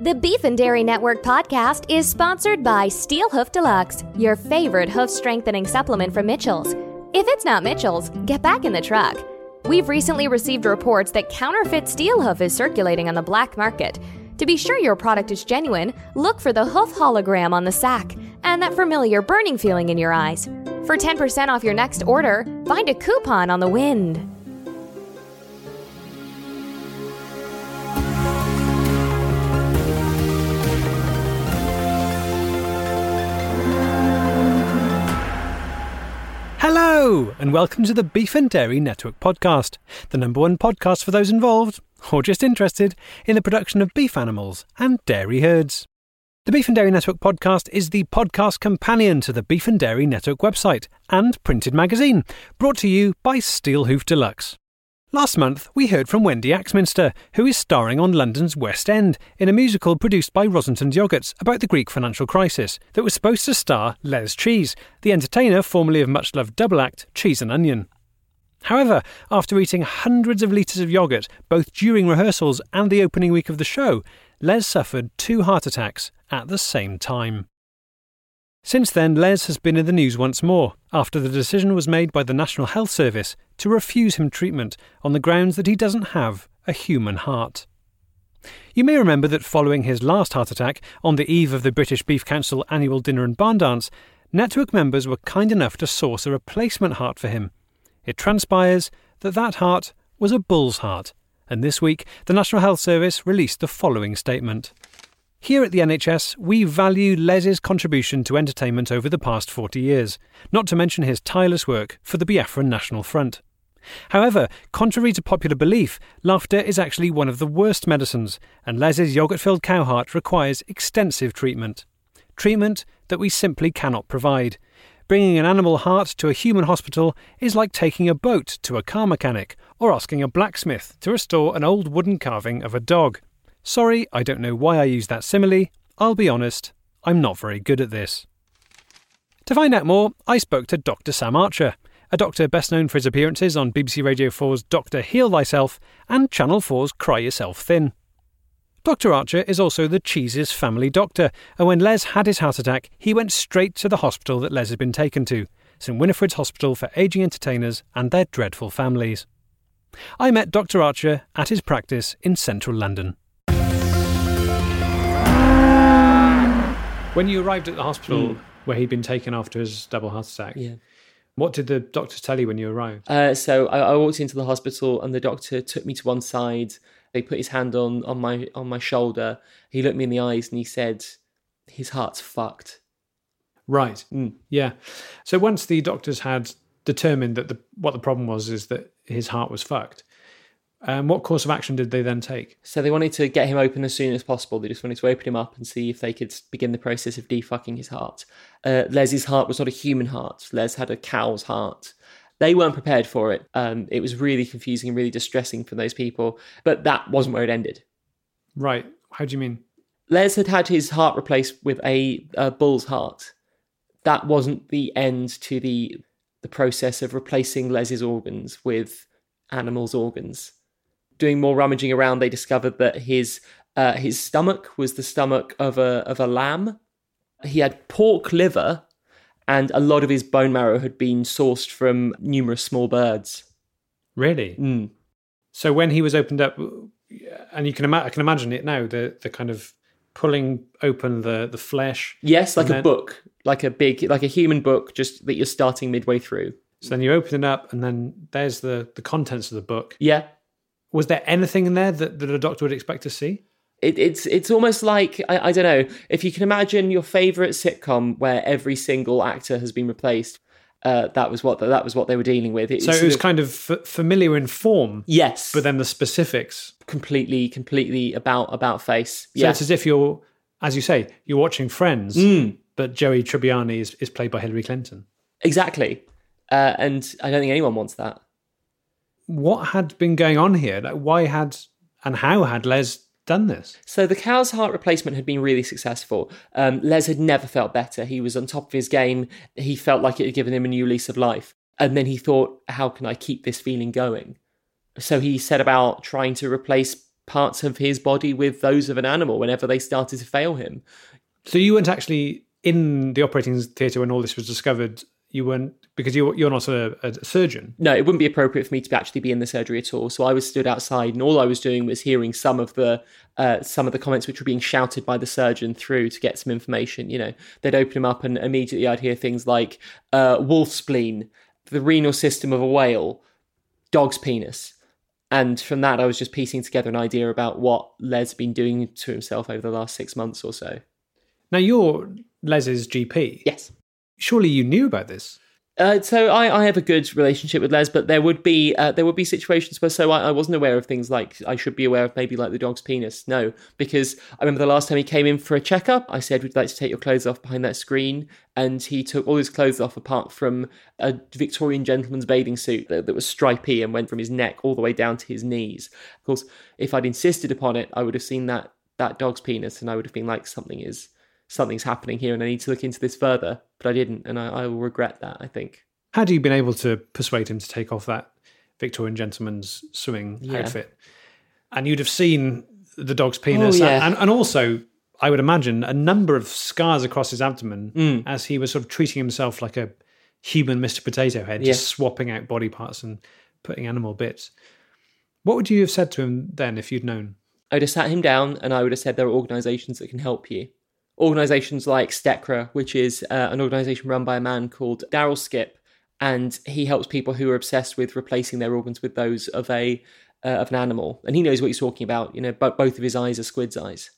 The Beef and Dairy Network podcast is sponsored by Steel Hoof Deluxe, your favorite hoof strengthening supplement from Mitchell's. If it's not Mitchell's, get back in the truck. We've recently received reports that counterfeit steel hoof is circulating on the black market. To be sure your product is genuine, look for the hoof hologram on the sack and that familiar burning feeling in your eyes. For 10% off your next order, find a coupon on the wind. Hello, and welcome to the Beef and Dairy Network podcast, the number one podcast for those involved, or just interested, in the production of beef animals and dairy herds. The Beef and Dairy Network podcast is the podcast companion to the Beef and Dairy Network website and printed magazine, brought to you by Steel Hoof Deluxe. Last month, we heard from Wendy Axminster, who is starring on London's West End in a musical produced by Rossington's Yogurts about the Greek financial crisis that was supposed to star Les Cheese, the entertainer formerly of much loved double act Cheese and Onion. However, after eating hundreds of litres of yogurt both during rehearsals and the opening week of the show, Les suffered two heart attacks at the same time. Since then, Les has been in the news once more after the decision was made by the National Health Service to refuse him treatment on the grounds that he doesn't have a human heart. You may remember that following his last heart attack on the eve of the British Beef Council annual dinner and barn dance, network members were kind enough to source a replacement heart for him. It transpires that that heart was a bull's heart, and this week the National Health Service released the following statement. Here at the NHS, we value Les's contribution to entertainment over the past 40 years, not to mention his tireless work for the Biafran National Front. However, contrary to popular belief, laughter is actually one of the worst medicines, and Les's yogurt filled cow heart requires extensive treatment. Treatment that we simply cannot provide. Bringing an animal heart to a human hospital is like taking a boat to a car mechanic or asking a blacksmith to restore an old wooden carving of a dog. Sorry, I don't know why I use that simile. I'll be honest, I'm not very good at this. To find out more, I spoke to Dr. Sam Archer, a doctor best known for his appearances on BBC Radio 4's Doctor Heal Thyself and Channel 4's Cry Yourself Thin. Dr. Archer is also the Cheese's family doctor, and when Les had his heart attack, he went straight to the hospital that Les had been taken to, St Winifred's Hospital for Ageing Entertainers and their dreadful families. I met Dr. Archer at his practice in central London. When you arrived at the hospital where he'd been taken after his double heart attack, Yeah. what did the doctors tell you when you arrived? Uh, so I, I walked into the hospital, and the doctor took me to one side. They put his hand on on my on my shoulder. He looked me in the eyes, and he said, "His heart's fucked." Right. Mm. Yeah. So once the doctors had determined that the what the problem was is that his heart was fucked, um, what course of action did they then take? So they wanted to get him open as soon as possible. They just wanted to open him up and see if they could begin the process of defucking his heart. Uh, Les's heart was not a human heart. Les had a cow's heart. They weren't prepared for it. Um, it was really confusing and really distressing for those people. But that wasn't where it ended. Right. How do you mean? Les had had his heart replaced with a, a bull's heart. That wasn't the end to the the process of replacing Les's organs with animals' organs. Doing more rummaging around, they discovered that his uh, his stomach was the stomach of a of a lamb. He had pork liver, and a lot of his bone marrow had been sourced from numerous small birds. Really? Mm. So when he was opened up, and you can ima- I can imagine it now the the kind of pulling open the the flesh. Yes, like And a then- book, like a big, like a human book, just that you're starting midway through. So then you open it up, and then there's the the contents of the book. Yeah, Was there anything in there that, that a doctor would expect to see? it, it's it's almost like I, I don't know if you can imagine your favorite sitcom where every single actor has been replaced. Uh, that was what that was what they were dealing with. It's So it was of- kind of f- familiar in form, yes, but then the specifics. completely completely about about face. So Yeah, it's as if you're, as you say, you're watching Friends, Mm, but Joey Tribbiani is, is played by Hillary Clinton. exactly. Uh, and I don't think anyone wants that. What had been going on here? Like, why had and how had Les done this? So the cow's heart replacement had been really successful. Um, Les had never felt better. He was on top of his game. He felt like it had given him a new lease of life. And then he thought, how can I keep this feeling going? So he set about trying to replace parts of his body with those of an animal whenever they started to fail him. So you weren't actually in the operating theatre when all this was discovered. You weren't because you you're not a, a surgeon. No, it wouldn't be appropriate for me to actually be in the surgery at all. So I was stood outside, and all I was doing was hearing some of the uh, some of the comments which were being shouted by the surgeon through to get some information. You know, they'd open him up, and immediately I'd hear things like uh, wolf spleen, the renal system of a whale, dog's penis. And from that, I was just piecing together an idea about what Les had been doing to himself over the last six months or so. Now you're Les's GP. Yes. Surely you knew about this. Uh, so I, I have a good relationship with Les, but there would be uh, there would be situations where so I, I wasn't aware of things like I should be aware of maybe like the dog's penis. No, because I remember the last time he came in for a checkup, I said, we'd like to take your clothes off behind that screen?" And he took all his clothes off apart from a Victorian gentleman's bathing suit that, that was stripy and went from his neck all the way down to his knees. Of course, if I'd insisted upon it, I would have seen that that dog's penis, and I would have been like, "Something is." Something's happening here, and I need to look into this further. But I didn't, and I, I will regret that. I think. Had you been able to persuade him to take off that Victorian gentleman's swimming Yeah. outfit? And you'd have seen the dog's penis. Oh, yeah. and, and also, I would imagine, a number of scars across his abdomen Mm. as he was sort of treating himself like a human Mr. Potato Head, just swapping out body parts and putting animal bits. What would you have said to him then if you'd known? I would have sat him down and I would have said there are organisations that can help you. Organisations like Stecra, which is uh, an organisation run by a man called Daryl Skip, and he helps people who are obsessed with replacing their organs with those of a uh, of an animal, and he knows what he's talking about. You know, but both of his eyes are squid's eyes,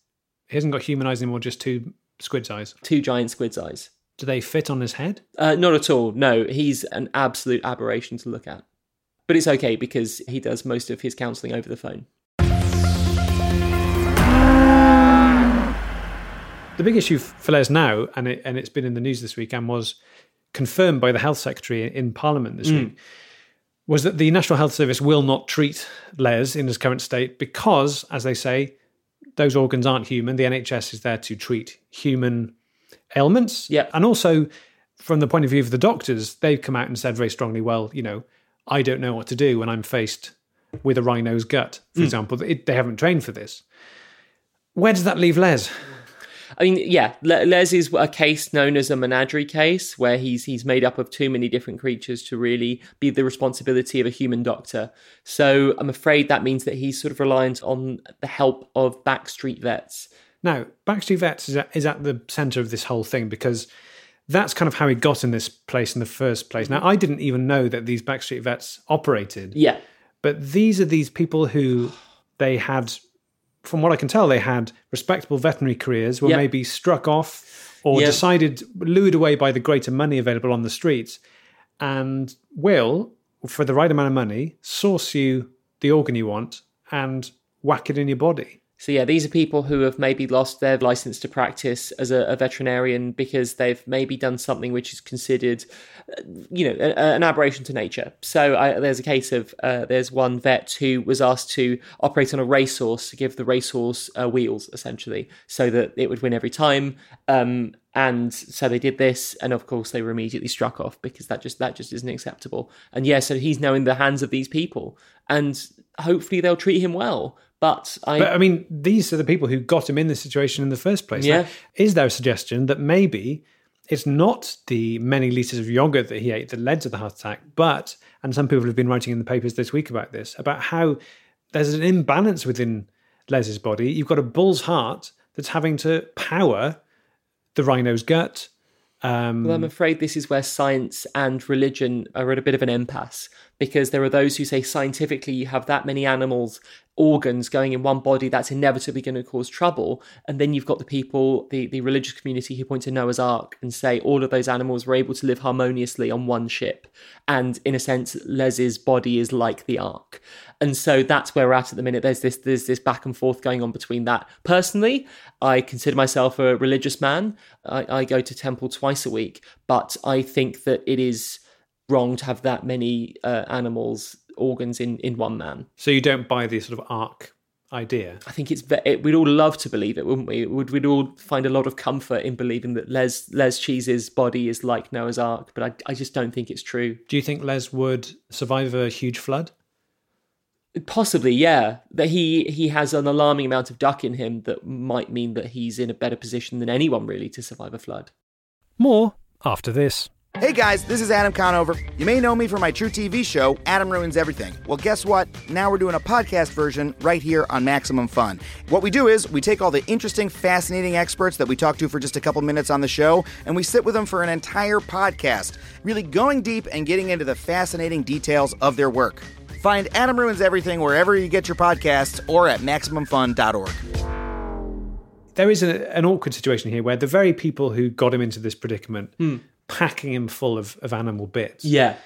He hasn't got human eyes anymore, just two squid's eyes. two giant squid's eyes. Do they fit on his head? Uh, not at all. No, he's an absolute aberration to look at. But it's okay because he does most of his counselling over the phone. The big issue for Les now, and it, and it's been in the news this week, and was confirmed by the health secretary in Parliament this hmm. week, was that the National Health Service will not treat Les in his current state because, as they say, those organs aren't human. The NHS is there to treat human ailments. Yeah. and also from the point of view of the doctors, they've come out and said very strongly, well, you know, I don't know what to do when I'm faced with a rhino's gut, for hmm. example. It, they haven't trained for this. Where does that leave Les? I mean, yeah, Les is a case known as a menagerie case, where he's he's made up of too many different creatures to really be the responsibility of a human doctor. So I'm afraid that means that he's sort of reliant on the help of backstreet vets. Now, Backstreet Vets is at, is at the center of this whole thing because that's kind of how he got in this place in the first place. Now, I didn't even know that these Backstreet Vets operated, Yeah, but these are these people who they had, from what I can tell, they had respectable veterinary careers, were Yeah. maybe struck off or Yeah. decided, lured away by the greater money available on the streets, and will, for the right amount of money, source you the organ you want and whack it in your body. So yeah, these are people who have maybe lost their license to practice as a, a veterinarian because they've maybe done something which is considered, uh, you know, a, an aberration to nature. So I, there's a case of uh, there's one vet who was asked to operate on a racehorse to give the racehorse uh, wheels essentially, so that it would win every time. Um, and so they did this, and of course they were immediately struck off because that just that just isn't acceptable. And yeah, so he's now in the hands of these people, and hopefully they'll treat him well. But I But I mean, these are the people who got him in this situation in the first place. Yeah. Now, is there a suggestion that maybe it's not the many litres of yogurt that he ate that led to the heart attack, but, and some people have been writing in the papers this week about this, about how there's an imbalance within Les's body. You've got a bull's heart that's having to power the rhino's gut. Um, Well, I'm afraid this is where science and religion are at a bit of an impasse because there are those who say scientifically you have that many animals, organs going in one body, that's inevitably going to cause trouble. And then you've got the people, the, the religious community who point to Noah's Ark and say all of those animals were able to live harmoniously on one ship. And in a sense, Les's body is like the Ark. And so that's where we're at at the minute. There's this there's this back and forth going on between that. Personally, I consider myself a religious man. I, I go to temple twice a week, but I think that it is wrong to have that many uh, animals organs in in one man. so you don't buy the sort of Ark idea. I think it's it, we'd all love to believe it, wouldn't we? Would we'd all find a lot of comfort in believing that Les Les Cheese's body is like Noah's Ark, but I I just don't think it's true. Do you think Les would survive a huge flood? Possibly, yeah. That he he has an alarming amount of duck in him that might mean that he's in a better position than anyone really to survive a flood. More after this. Hey guys, this is Adam Conover. You may know me from my truTV show, Adam Ruins Everything. Well, guess what? Now we're doing a podcast version right here on Maximum Fun. What we do is we take all the interesting, fascinating experts that we talk to for just a couple minutes on the show, and we sit with them for an entire podcast, really going deep and getting into the fascinating details of their work. Find Adam Ruins Everything wherever you get your podcasts or at MaximumFun.org. There is a, an awkward situation here where the very people who got him into this predicament, hmm. Packing him full of, of animal bits, Yeah.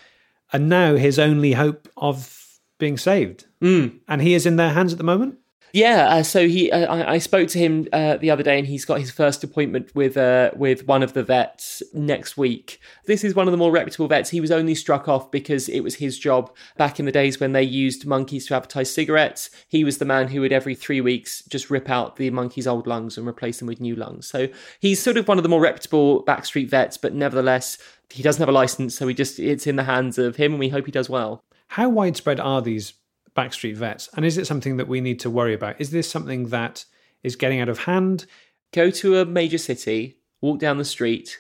and now his only hope of being saved. Hmm. And he is in their hands at the moment? Yeah, uh, so he, uh, I, I spoke to him uh, the other day, and he's got his first appointment with uh, with one of the vets next week. This is one of the more reputable vets. He was only struck off because it was his job back in the days when they used monkeys to advertise cigarettes. He was the man who would every three weeks just rip out the monkey's old lungs and replace them with new lungs. So he's sort of one of the more reputable backstreet vets, but nevertheless, he doesn't have a license, so we just it's in the hands of him, and we hope he does well. How widespread are these backstreet vets? And is it something that we need to worry about? Is this something that is getting out of hand? go to a major city, walk down the street.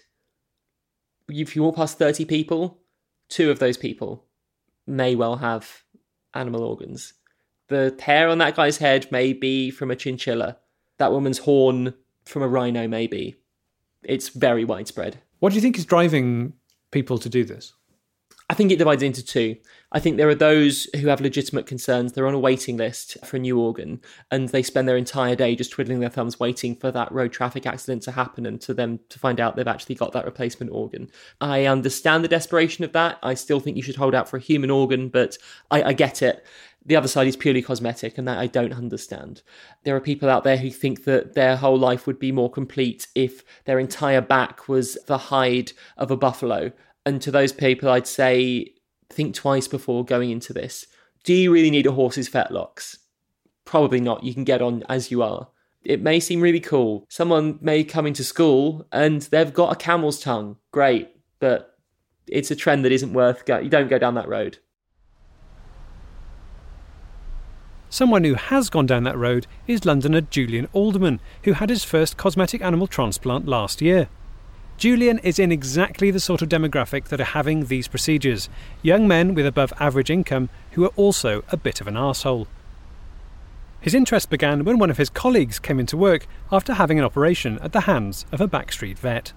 If you walk past 30 people, two of those people may well have animal organs. The hair on that guy's head may be from a chinchilla. That woman's horn from a rhino, maybe. It's very widespread. What do you think is driving people to do this? I think it divides into two. I think there are those who have legitimate concerns. They're on a waiting list for a new organ, and they spend their entire day just twiddling their thumbs waiting for that road traffic accident to happen and to them to find out they've actually got that replacement organ. I understand the desperation of that. I still think you should hold out for a human organ, but I, I get it. The other side is purely cosmetic, and that I don't understand. There are people out there who think that their whole life would be more complete if their entire back was the hide of a buffalo. And to those people, I'd say think twice before going into this. Do you really need a horse's fetlocks? Probably not. You can get on as you are. It may seem really cool. Someone may come into school and they've got a camel's tongue. Great, but it's a trend that isn't worth go. You don't go down that road. Someone who has gone down that road is Londoner Julian Alderman, who had his first cosmetic animal transplant last year. Julian is in exactly the sort of demographic that are having these procedures young men with above average income who are also a bit of an arsehole. His interest began when one of his colleagues came into work after having an operation at the hands of a backstreet vet.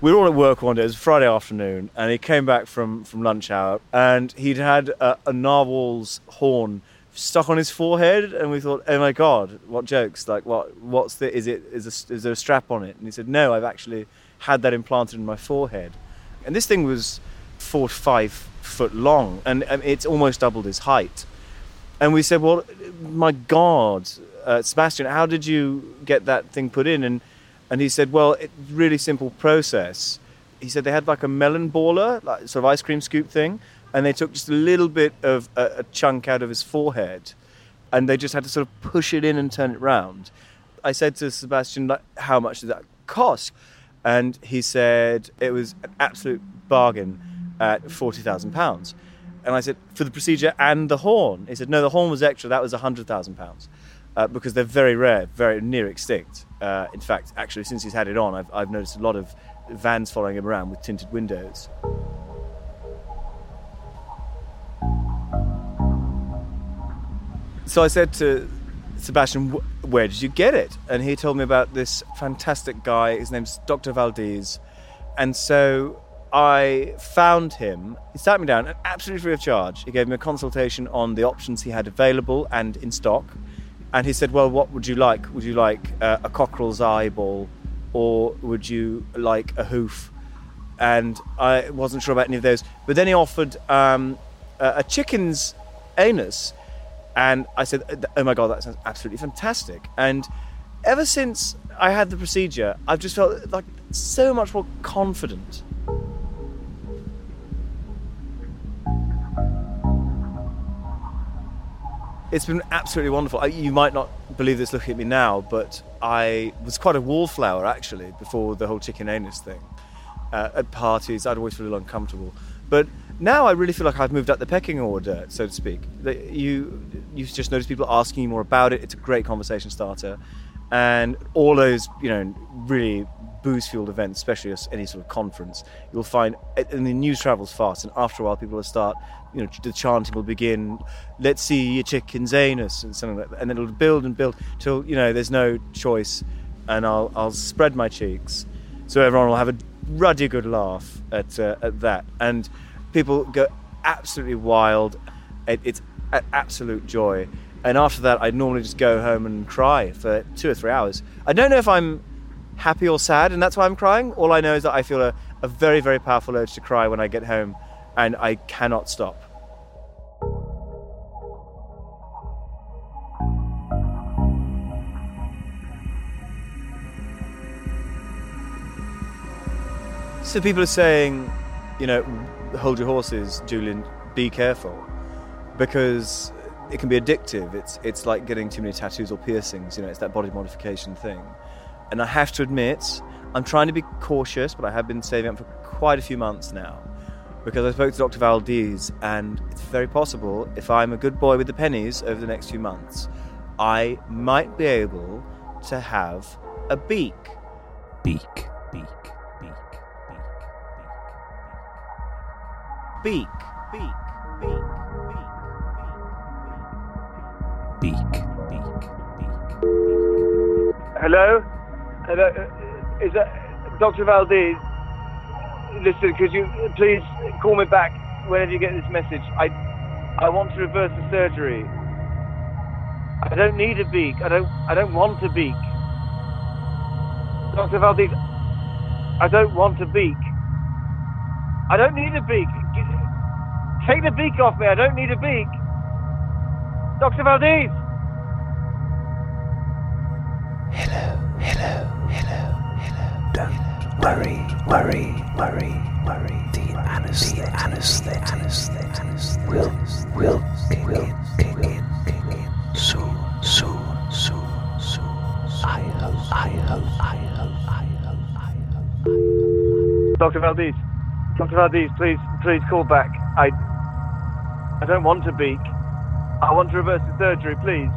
we were all at work one day. It was Friday afternoon, and he came back from, from lunch hour, and he'd had a, a narwhal's horn stuck on his forehead, and we thought, "Oh my god, what jokes! Like, what? What's the? Is it? Is, a, is there a strap on it?" And he said, "No, I've actually had that implanted in my forehead." And this thing was four to five foot long, and, it's almost doubled his height. And we said, "Well, my God, uh, Sebastian, how did you get that thing put in?" And and he said, "Well, it really simple process." He said they had like a melon baller, like sort of ice cream scoop thing, and they took just a little bit of a, a chunk out of his forehead, and they just had to sort of push it in and turn it round. I said to Sebastian, like, "How much did that cost?" And he said it was an absolute bargain at forty thousand pounds. And I said, for the procedure and the horn? He said, no, the horn was extra. That was £100,000 uh, because they're very rare, very near extinct. Uh, in fact, actually, since he's had it on, I've, I've noticed a lot of vans following him around with tinted windows. So I said to Sebastian, where did you get it? And he told me about this fantastic guy. His name's Dr. Valdez. And so I found him. He sat me down, and absolutely free of charge. He gave me a consultation on the options he had available and in stock. And he said, "Well, what would you like? Would you like uh, a cockerel's eyeball, or would you like a hoof?" And I wasn't sure about any of those. But then he offered um, a, a chicken's anus, and I said, "Oh my god, that sounds absolutely fantastic!" And ever since I had the procedure, I've just felt like so much more confident. It's been absolutely wonderful. You might not believe this looking at me now, but I was quite a wallflower actually before the whole chicken anus thing. Uh, at parties, I'd always feel uncomfortable. But now I really feel like I've moved up the pecking order, so to speak. That you, you just notice people asking you more about it. It's a great conversation starter, and all those you know really booze fueled events, especially any sort of conference, you'll find and the news travels fast, and after a while people will start. You know, the chanting will begin. Let's see your chicken's anus and something like that, and it'll build and build till you know there's no choice, and I'll I'll spread my cheeks, so everyone will have a ruddy good laugh at uh, at that, and people go absolutely wild. It, it's absolute joy. And after that, I'd normally just go home and cry for two or three hours. I don't know if I'm happy or sad, and that's why I'm crying. All I know is that I feel a, a very, very powerful urge to cry when I get home, and I cannot stop. So people are saying, you know, hold your horses, Julian. Be careful, because it can be addictive. It's it's like getting too many tattoos or piercings. You know, it's that body modification thing. And I have to admit, I'm trying to be cautious, but I have been saving up for quite a few months now. Because I spoke to Dr. Valdez, and it's very possible if I'm a good boy with the pennies over the next few months, I might be able to have a beak. Beak, beak, beak, beak, beak, beak, beak, Hello? Hello? Uh, Is that Dr. Valdez? Listen, could you please call me back whenever you get this message? I, I want to reverse the surgery. I don't need a beak. I don't. I don't want a beak. Dr. Valdez, I don't want a beak. I don't need a beak. Take the beak off me. I don't need a beak. Dr. Valdez. Don't worry, worry, worry, worry. The anesthetic, anesthetic, anesthetic will, will kick in, kick in, kick in. Soon, soon, soon, soon. I hope, I hope, I hope, I hope, I hope. Dr. Valdez, Dr. Valdez, please, please call back. I, I don't want a beak. I want to reverse the surgery, please.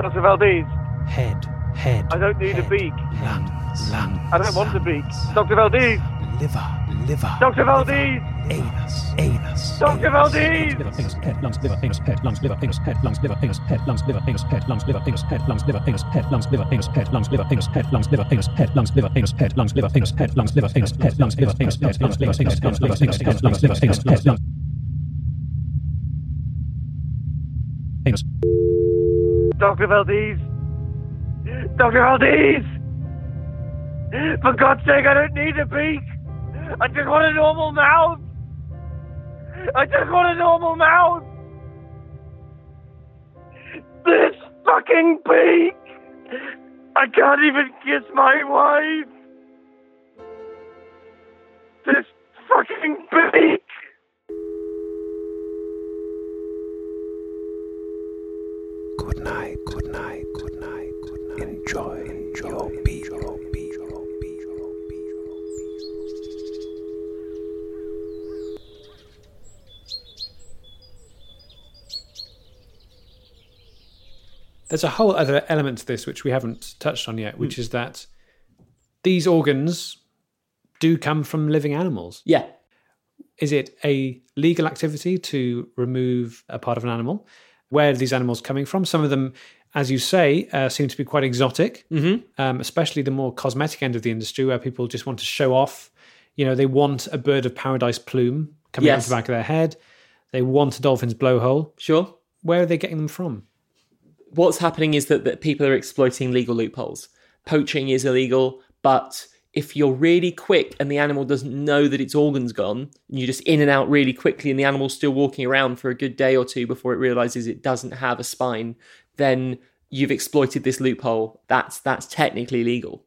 Dr. Valdez, Head, head. I don't need a beak. Lungs, lungs. I don't want a beak. Dr. Valdez, Liver, liver. Dr. Valdez! Anus, anus. Dr. Valdez, liver, anus, head, lungs, liver, anus, head, lungs, liver, anus, head, lungs, liver, anus, head, lungs, liver, anus, head, lungs, liver, anus, head, lungs, liver, anus, head, lungs, liver, anus, head, lungs, liver, anus, head, lungs, liver, anus, head, lungs, liver, anus, head, lungs, liver, anus, head, lungs, liver, anus, head, lungs, liver, anus, head, lungs, liver, anus, head, lungs, liver, anus, head, lungs, liver, anus, head, lungs. Anus. Dr. Valdez, Dr. Valdez! For God's sake, I don't need a beak. I just want a normal mouth. I just want a normal mouth. This fucking beak! I can't even kiss my wife. This fucking beak! Good night, There's a whole other element to this which we haven't touched on yet, which is that these organs do come from living animals. Yeah. Is it a legal activity to remove a part of an animal? Where are these animals coming from? Some of them, as you say, uh, seem to be quite exotic, Mm-hmm. um, especially the more cosmetic end of the industry where people just want to show off. You know, they want a bird of paradise plume coming out the back of their head. They want a dolphin's blowhole. Sure. Where are they getting them from? What's happening is that, that people are exploiting legal loopholes. Poaching is illegal, but if you're really quick and the animal doesn't know that its organ's gone, and you're just in and out really quickly, and the animal's still walking around for a good day or two before it realizes it doesn't have a spine, then you've exploited this loophole. That's that's technically legal.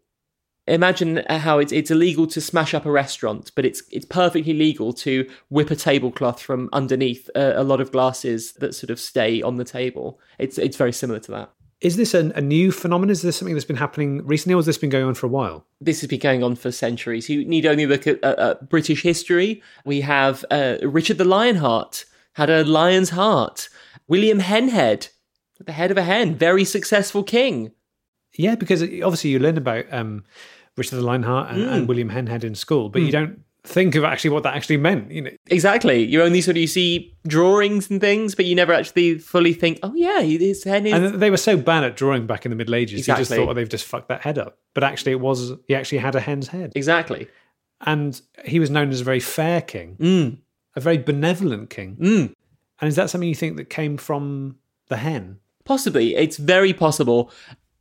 Imagine how it's it's illegal to smash up a restaurant, but it's it's perfectly legal to whip a tablecloth from underneath a, a lot of glasses that sort of stay on the table. It's it's very similar to that. Is this a, a new phenomenon? Is this something that's been happening recently, or has this been going on for a while? this has been going on for centuries. You need only look at uh, uh, British history. We have uh, Richard the Lionheart had a lion's heart. William Henhead, the head of a hen, very successful king. Yeah, because obviously you learn about um, Richard the Lionheart and, and William Henhead in school, but you don't think of actually what that actually meant. You know, Exactly. You only sort of you see drawings and things, but you never actually fully think, oh yeah, his hen is. and they were so bad at drawing back in the Middle Ages. You just thought oh, they've just fucked that head up, but actually it was he actually had a hen's head, exactly. and he was known as a very fair king, Mm. a very benevolent king. Mm. And is that something you think that came from the hen? Possibly. It's very possible.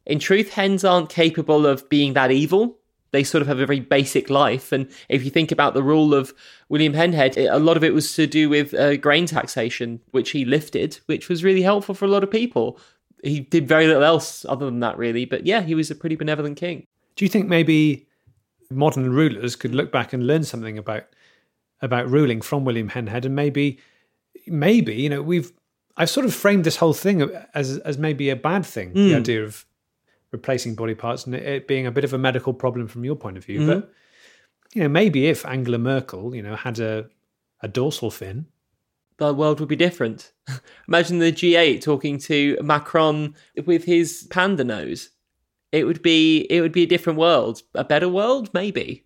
In truth, hens aren't capable of being that evil. They sort of have a very basic life. And if you think about the rule of William Henhead, a lot of it was to do with uh, grain taxation, which he lifted, which was really helpful for a lot of people. He did very little else other than that, really. But yeah, he was a pretty benevolent king. Do you think maybe modern rulers could look back and learn something about about ruling from William Henhead, and maybe maybe you know we've I've sort of framed this whole thing as as maybe a bad thing, the idea of replacing body parts and it, being a bit of a medical problem from your point of view, but mm-hmm. you know maybe if Angela Merkel you know had a a dorsal fin, the world would be different. Imagine the G8 talking to Macron with his panda nose. It would be it would be a different world, a better world, maybe.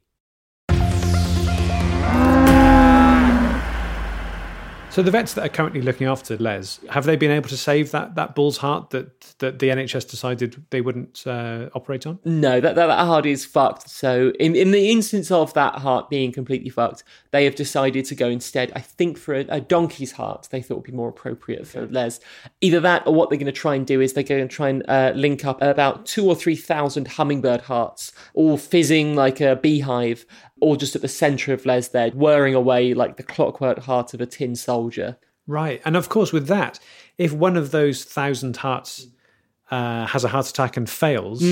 So the vets that are currently looking after Les, have they been able to save that that bull's heart that that the NHS decided they wouldn't uh, operate on? No, that, that that heart is fucked. So in in the instance of that heart being completely fucked, they have decided to go instead. I think for a, a donkey's heart, they thought would be more appropriate for Les. Either that, or what they're going to try and do is they're going to try and uh, link up about two or three thousand hummingbird hearts, all fizzing like a beehive, or just at the centre of Les there, whirring away like the clockwork heart of a tin soldier. Right, and of course with that, if one of those thousand hearts uh, has a heart attack and fails,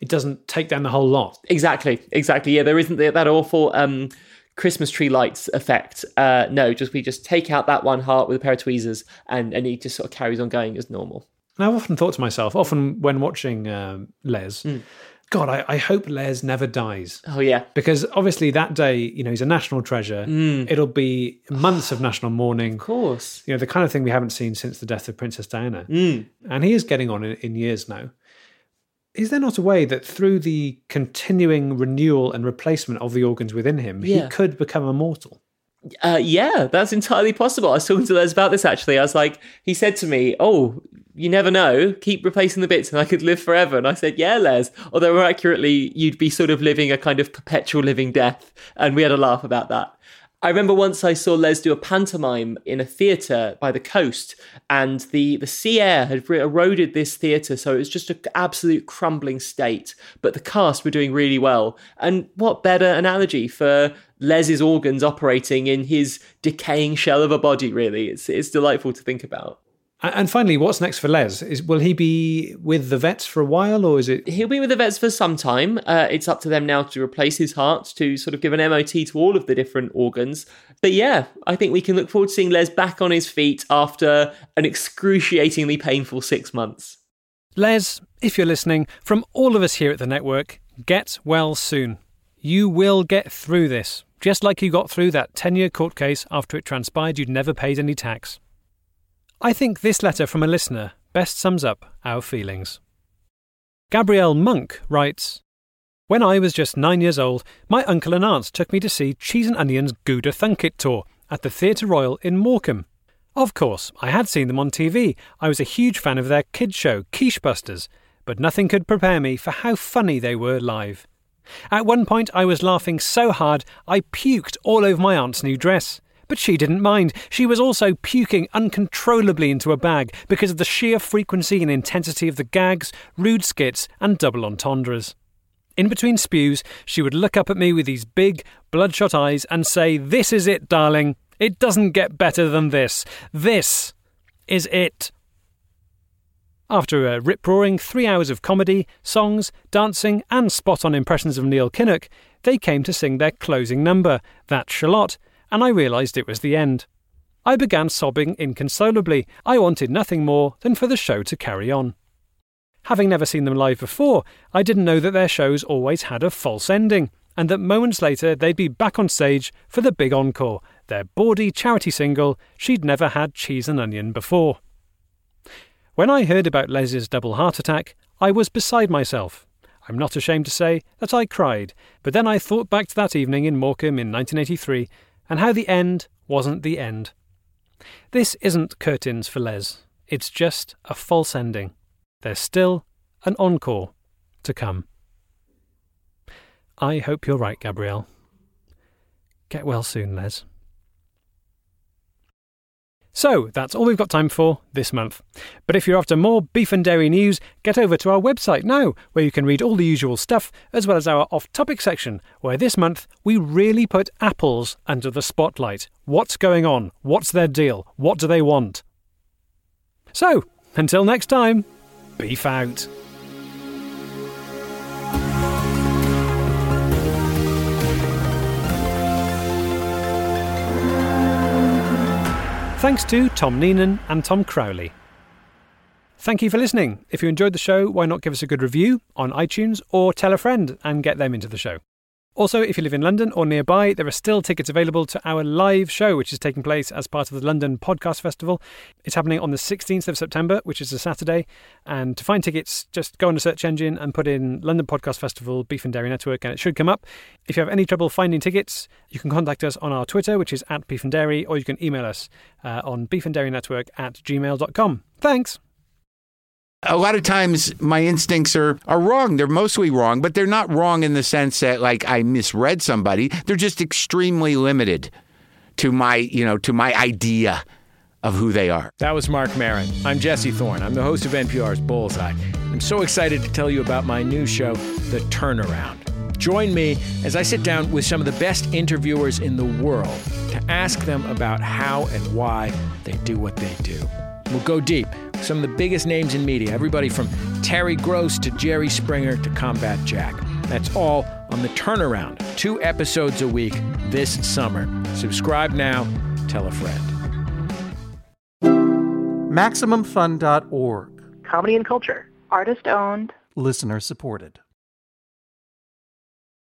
it doesn't take down the whole lot. Exactly, exactly. Yeah, there isn't that awful um, Christmas tree lights effect. Uh, no, just we just take out that one heart with a pair of tweezers, and and he just sort of carries on going as normal. And I've often thought to myself, often when watching um, Les, God, I, I hope Les never dies. Oh yeah, Because obviously that day, you know, he's a national treasure. Mm. It'll be months of national mourning. of course. you know, the kind of thing we haven't seen since the death of Princess Diana. Mm. And he is getting on in, in years now. Is there not a way that through the continuing renewal and replacement of the organs within him, Yeah. he could become immortal? Uh, yeah, that's entirely possible. I was talking to Les about this actually. I was like, he said to me, "Oh, you never know. Keep replacing the bits, and I could live forever." And I said, "Yeah, Les." Although more accurately, you'd be sort of living a kind of perpetual living death, and we had a laugh about that. I remember once I saw Les do a pantomime in a theatre by the coast, and the, the sea air had eroded this theatre, so it was just an absolute crumbling state. But the cast were doing really well. And what better analogy for Les's organs operating in his decaying shell of a body, really? It's, it's delightful to think about. A- And finally, what's next for Les? Is will he be with the vets for a while, or is it? He'll be with the vets for some time. Uh, it's up to them now to replace his heart, to sort of give an MOT to all of the different organs. But yeah, I think we can look forward to seeing Les back on his feet after an excruciatingly painful six months. Les, if you're listening, from all of us here at the network, get well soon. You will get through this, just like you got through that 10 year court case after it transpired you'd never paid any tax. I think this letter from a listener best sums up our feelings. Gabrielle Monk writes When I was just nine years old, my uncle and aunt took me to see Cheese and Onions Gouda Thunkit tour at the Theatre Royal in Morecambe. Of course, I had seen them on TV. I was a huge fan of their kids show, Quiche Busters, but nothing could prepare me for how funny they were live. At one point, I was laughing so hard I puked all over my aunt's new dress. But she didn't mind. She was also puking uncontrollably into a bag because of the sheer frequency and intensity of the gags, rude skits, and double entendres. In between spews, she would look up at me with these big, bloodshot eyes and say, This is it, darling. It doesn't get better than this. This is it. After a rip roaring three hours of comedy, songs, dancing, and spot on impressions of Neil Kinnock, they came to sing their closing number, That Shalott, and I realised it was the end. I began sobbing inconsolably. I wanted nothing more than for the show to carry on. Having never seen them live before, I didn't know that their shows always had a false ending, and that moments later they'd be back on stage for the big encore, their bawdy charity single, She'd Never Had Cheese and Onion Before. When I heard about Les's double heart attack, I was beside myself. I'm not ashamed to say that I cried, but then I thought back to that evening in Morecambe in 1983 and how the end wasn't the end. This isn't curtains for Les, it's just a false ending. There's still an encore to come. I hope you're right, Gabrielle. Get well soon, Les. So, that's all we've got time for this month. But if you're after more beef and dairy news, get over to our website now, where you can read all the usual stuff, as well as our off topic section, where this month we really put apples under the spotlight. What's going on? What's their deal? What do they want? So, until next time, beef out. Thanks to Tom Neenan and Tom Crowley. Thank you for listening. If you enjoyed the show, why not give us a good review on iTunes or tell a friend and get them into the show? Also, if you live in London or nearby, there are still tickets available to our live show, which is taking place as part of the London Podcast Festival. It's happening on the 16th of September, which is a Saturday. And to find tickets, just go on a search engine and put in London Podcast Festival Beef and Dairy Network, and it should come up. If you have any trouble finding tickets, you can contact us on our Twitter, which is at Beef and Dairy, or you can email us uh, on beefanddairynetwork at gmail.com. Thanks. A lot of times my instincts are, are wrong. They're mostly wrong, but they're not wrong in the sense that like I misread somebody. They're just extremely limited to my, you know, to my idea of who they are. That was Marc Maron. I'm Jesse Thorne. I'm the host of NPR's Bullseye. I'm so excited to tell you about my new show, The Turnaround. Join me as I sit down with some of the best interviewers in the world to ask them about how and why they do what they do. We'll go deep some of the biggest names in media, everybody from Terry Gross to Jerry Springer to Combat Jack. That's all on The Turnaround, two episodes a week this summer. Subscribe now, tell a friend. MaximumFun.org. Comedy and culture. Artist owned. Listener supported.